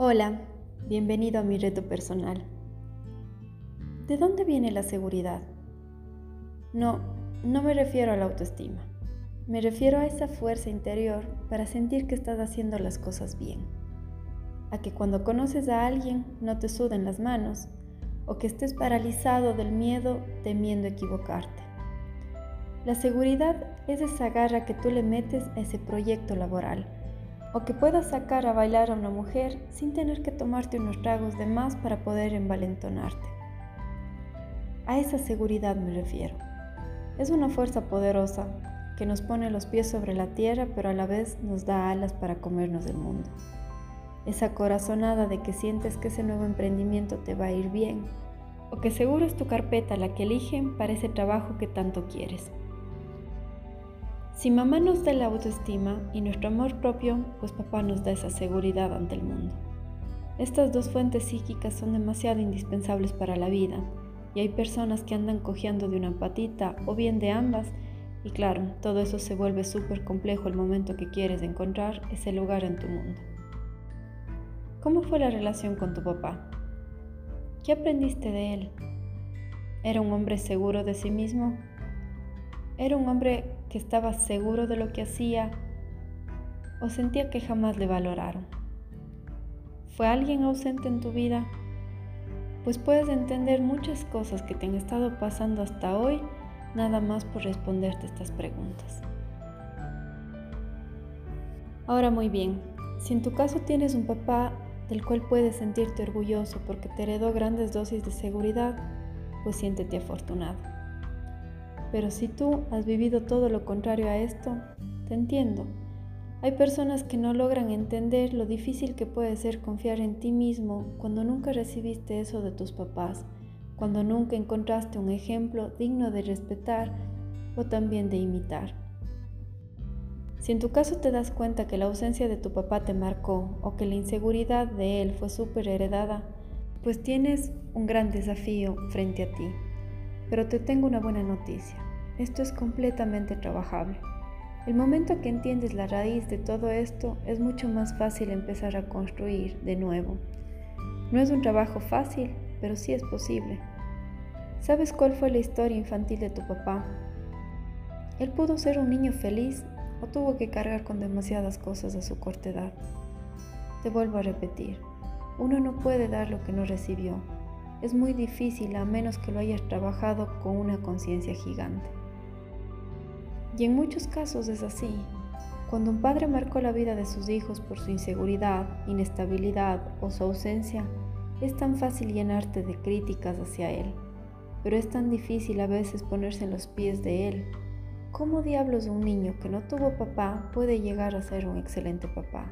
Hola, bienvenido a mi reto personal. ¿De dónde viene la seguridad? No, no me refiero a la autoestima. Me refiero a esa fuerza interior para sentir que estás haciendo las cosas bien. A que cuando conoces a alguien no te suden las manos o que estés paralizado del miedo temiendo equivocarte. La seguridad es esa garra que tú le metes a ese proyecto laboral o que puedas sacar a bailar a una mujer sin tener que tomarte unos tragos de más para poder envalentonarte. A esa seguridad me refiero. Es una fuerza poderosa que nos pone los pies sobre la tierra pero a la vez nos da alas para comernos el mundo. Esa corazonada de que sientes que ese nuevo emprendimiento te va a ir bien o que seguro es tu carpeta la que eligen para ese trabajo que tanto quieres. Si mamá nos da la autoestima y nuestro amor propio, pues papá nos da esa seguridad ante el mundo. Estas dos fuentes psíquicas son demasiado indispensables para la vida y hay personas que andan cojeando de una patita o bien de ambas y claro, todo eso se vuelve súper complejo el momento que quieres encontrar ese lugar en tu mundo. ¿Cómo fue la relación con tu papá? ¿Qué aprendiste de él? ¿Era un hombre seguro de sí mismo? ¿Era un hombre que estaba seguro de lo que hacía o sentía que jamás le valoraron? ¿Fue alguien ausente en tu vida? Pues puedes entender muchas cosas que te han estado pasando hasta hoy nada más por responderte estas preguntas. Ahora muy bien, si en tu caso tienes un papá del cual puedes sentirte orgulloso porque te heredó grandes dosis de seguridad, pues siéntete afortunado. Pero si tú has vivido todo lo contrario a esto, te entiendo. Hay personas que no logran entender lo difícil que puede ser confiar en ti mismo cuando nunca recibiste eso de tus papás, cuando nunca encontraste un ejemplo digno de respetar o también de imitar. Si en tu caso te das cuenta que la ausencia de tu papá te marcó o que la inseguridad de él fue súper heredada, pues tienes un gran desafío frente a ti. Pero te tengo una buena noticia. Esto es completamente trabajable. El momento que entiendes la raíz de todo esto es mucho más fácil empezar a construir de nuevo. No es un trabajo fácil, pero sí es posible. ¿Sabes cuál fue la historia infantil de tu papá? Él pudo ser un niño feliz o tuvo que cargar con demasiadas cosas a su corta edad. Te vuelvo a repetir, uno no puede dar lo que no recibió es muy difícil a menos que lo hayas trabajado con una conciencia gigante. Y en muchos casos es así. Cuando un padre marcó la vida de sus hijos por su inseguridad, inestabilidad o su ausencia, es tan fácil llenarte de críticas hacia él, pero es tan difícil a veces ponerse en los pies de él. ¿Cómo diablos un niño que no tuvo papá puede llegar a ser un excelente papá?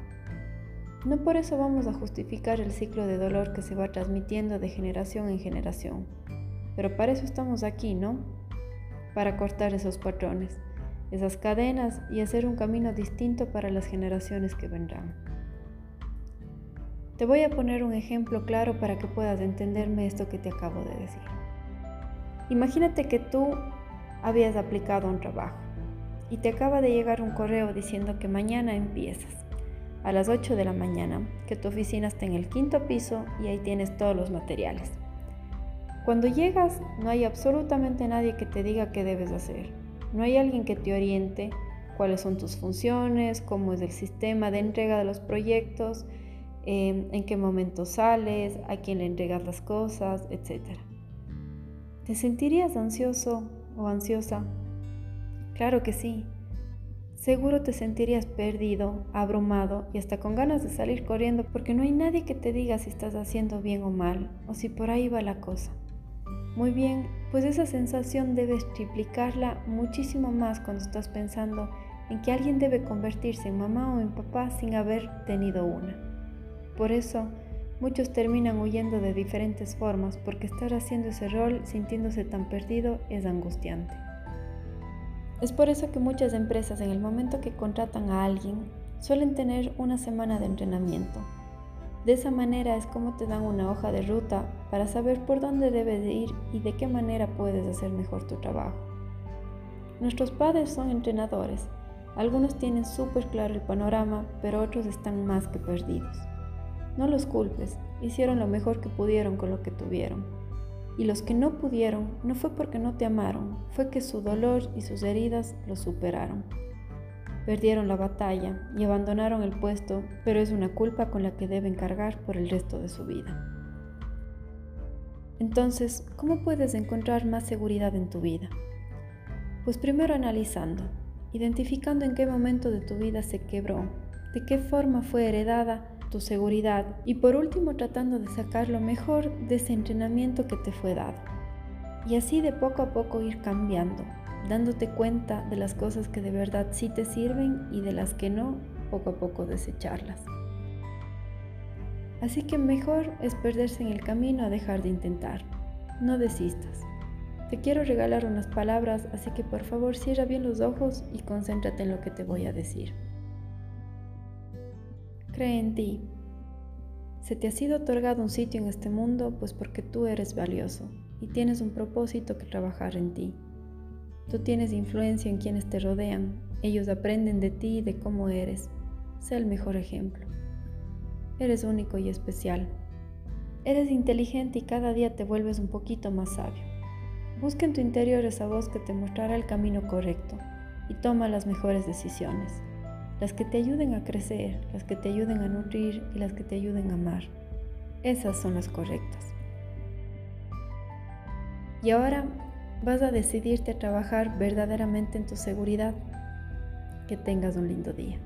No por eso vamos a justificar el ciclo de dolor que se va transmitiendo de generación en generación, pero para eso estamos aquí, ¿no? Para cortar esos patrones, esas cadenas y hacer un camino distinto para las generaciones que vendrán. Te voy a poner un ejemplo claro para que puedas entenderme esto que te acabo de decir. Imagínate que tú habías aplicado un trabajo y te acaba de llegar un correo diciendo que mañana empiezas a las 8 de la mañana, que tu oficina está en el quinto piso y ahí tienes todos los materiales. Cuando llegas no hay absolutamente nadie que te diga qué debes hacer. No hay alguien que te oriente cuáles son tus funciones, cómo es el sistema de entrega de los proyectos, em, en qué momento sales, a quién le entregas las cosas, etc. ¿Te sentirías ansioso o ansiosa? Claro que sí. Seguro te sentirías perdido, abrumado y hasta con ganas de salir corriendo porque no hay nadie que te diga si estás haciendo bien o mal o si por ahí va la cosa. Muy bien, pues esa sensación debes triplicarla muchísimo más cuando estás pensando en que alguien debe convertirse en mamá o en papá sin haber tenido una. Por eso, muchos terminan huyendo de diferentes formas porque estar haciendo ese rol sintiéndose tan perdido es angustiante. Es por eso que muchas empresas en el momento que contratan a alguien suelen tener una semana de entrenamiento. De esa manera es como te dan una hoja de ruta para saber por dónde debes de ir y de qué manera puedes hacer mejor tu trabajo. Nuestros padres son entrenadores Algunos tienen súper claro el panorama, pero otros están más que perdidos. No los culpes, hicieron lo mejor que pudieron con lo que tuvieron. Y los que no pudieron no fue porque no te amaron, fue que su dolor y sus heridas los superaron. Perdieron la batalla y abandonaron el puesto, pero es una culpa con la que deben cargar por el resto de su vida. Entonces, ¿cómo puedes encontrar más seguridad en tu vida? Pues primero analizando, identificando en qué momento de tu vida se quebró, de qué forma fue heredada tu seguridad y por último tratando de sacar lo mejor de ese entrenamiento que te fue dado. Y así de poco a poco ir cambiando, dándote cuenta de las cosas que de verdad sí te sirven y de las que no, poco a poco desecharlas. Así que mejor es perderse en el camino a dejar de intentar. No desistas. Te quiero regalar unas palabras, así que por favor cierra bien los ojos y concéntrate en lo que te voy a decir. Cree en ti. Se te ha sido otorgado un sitio en este mundo pues porque tú eres valioso y tienes un propósito que trabajar en ti. Tú tienes influencia en quienes te rodean, ellos aprenden de ti y de cómo eres. Sé el mejor ejemplo. Eres único y especial. Eres inteligente y cada día te vuelves un poquito más sabio. Busca en tu interior esa voz que te mostrará el camino correcto y toma las mejores decisiones, las que te ayuden a crecer, las que te ayuden a nutrir y las que te ayuden a amar. Esas son las correctas. Y ahora vas a decidirte a trabajar verdaderamente en tu seguridad. Que tengas un lindo día.